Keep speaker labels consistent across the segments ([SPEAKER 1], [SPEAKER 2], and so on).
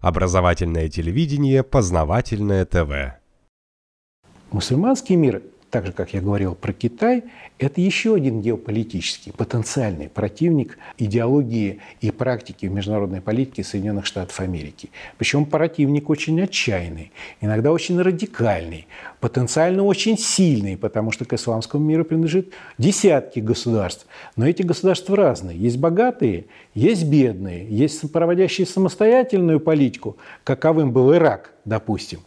[SPEAKER 1] Образовательное телевидение, познавательное ТВ.
[SPEAKER 2] Мусульманский мир так же, как я говорил про Китай, это еще один геополитический, потенциальный противник идеологии и практики международной политики Соединенных Штатов Америки. Причем противник очень отчаянный, иногда очень радикальный, потенциально очень сильный, потому что к исламскому миру принадлежит десятки государств. Но эти государства разные. Есть богатые, есть бедные, есть проводящие самостоятельную политику, каковым был Ирак, допустим.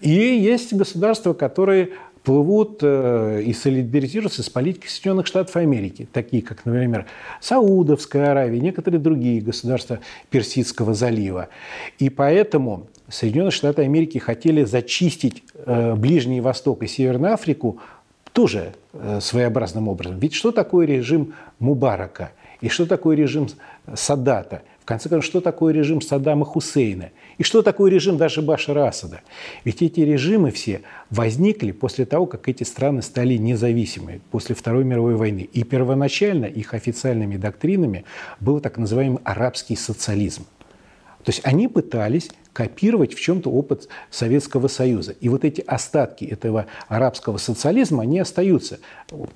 [SPEAKER 2] И есть государства, которые плывут э, и солидаризируются с политикой Соединенных Штатов Америки, такие как, например, Саудовская Аравия, некоторые другие государства Персидского залива. И поэтому Соединенные Штаты Америки хотели зачистить э, Ближний Восток и Северную Африку тоже э, своеобразным образом. Ведь что такое режим Мубарака и что такое режим Садата? Конце концов, что такое режим Саддама Хусейна? И что такое режим даже Башара Асада? Ведь эти режимы все возникли после того, как эти страны стали независимыми, после Второй мировой войны. И первоначально их официальными доктринами был так называемый арабский социализм. То есть они пытались копировать в чем-то опыт Советского Союза. И вот эти остатки этого арабского социализма, они остаются.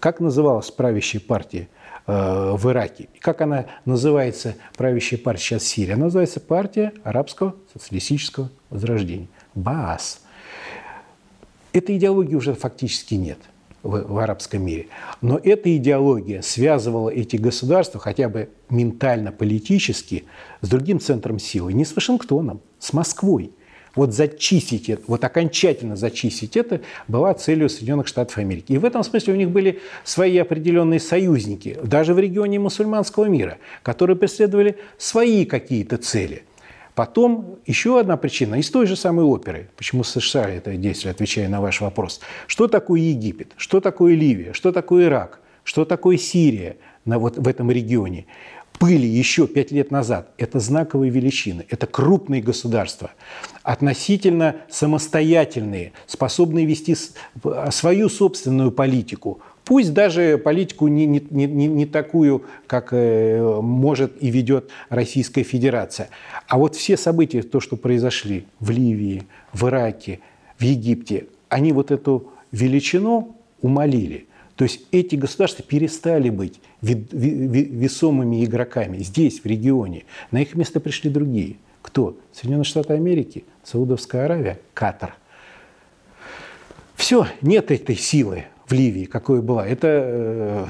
[SPEAKER 2] Как называлась правящая партия Э, в Ираке. Как она называется, правящая партия сейчас в Сирии? Она называется партия арабского социалистического возрождения. БААС. Этой идеологии уже фактически нет в, в арабском мире. Но эта идеология связывала эти государства хотя бы ментально-политически с другим центром силы, не с Вашингтоном, с Москвой – вот зачистить это, вот окончательно зачистить это была целью Соединенных Штатов Америки. И в этом смысле у них были свои определенные союзники, даже в регионе мусульманского мира, которые преследовали свои какие-то цели. Потом еще одна причина из той же самой оперы, почему США это действие, отвечая на ваш вопрос. Что такое Египет? Что такое Ливия? Что такое Ирак? Что такое Сирия на, вот, в этом регионе? были еще пять лет назад, это знаковые величины, это крупные государства, относительно самостоятельные, способные вести свою собственную политику, Пусть даже политику не, не, не, не такую, как э, может и ведет Российская Федерация. А вот все события, то, что произошли в Ливии, в Ираке, в Египте, они вот эту величину умолили – то есть эти государства перестали быть весомыми игроками здесь, в регионе. На их место пришли другие. Кто? Соединенные Штаты Америки, Саудовская Аравия, Катар. Все, нет этой силы в Ливии, какой была. Это э,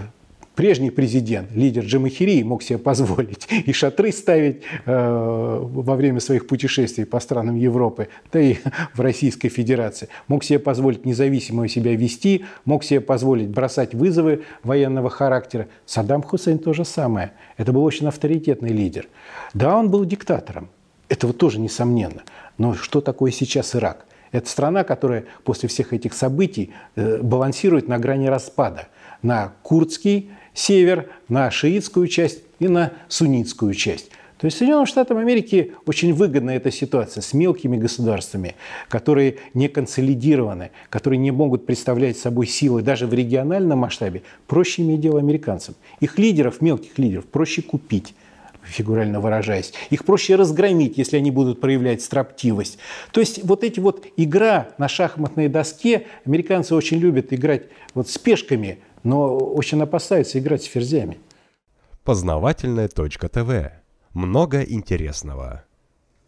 [SPEAKER 2] Прежний президент, лидер Джамахири, мог себе позволить и шатры ставить э, во время своих путешествий по странам Европы, да и в Российской Федерации. Мог себе позволить независимо себя вести, мог себе позволить бросать вызовы военного характера. Саддам Хусейн то же самое. Это был очень авторитетный лидер. Да, он был диктатором. Это вот тоже несомненно. Но что такое сейчас Ирак? Это страна, которая после всех этих событий э, балансирует на грани распада на курдский север, на шиитскую часть и на суннитскую часть. То есть Соединенным Штатам Америки очень выгодна эта ситуация с мелкими государствами, которые не консолидированы, которые не могут представлять собой силы даже в региональном масштабе. Проще иметь дело американцам. Их лидеров, мелких лидеров, проще купить фигурально выражаясь. Их проще разгромить, если они будут проявлять строптивость. То есть вот эти вот игра на шахматной доске, американцы очень любят играть вот с пешками, но очень опасаются играть с ферзями.
[SPEAKER 1] Познавательная точка ТВ. Много интересного.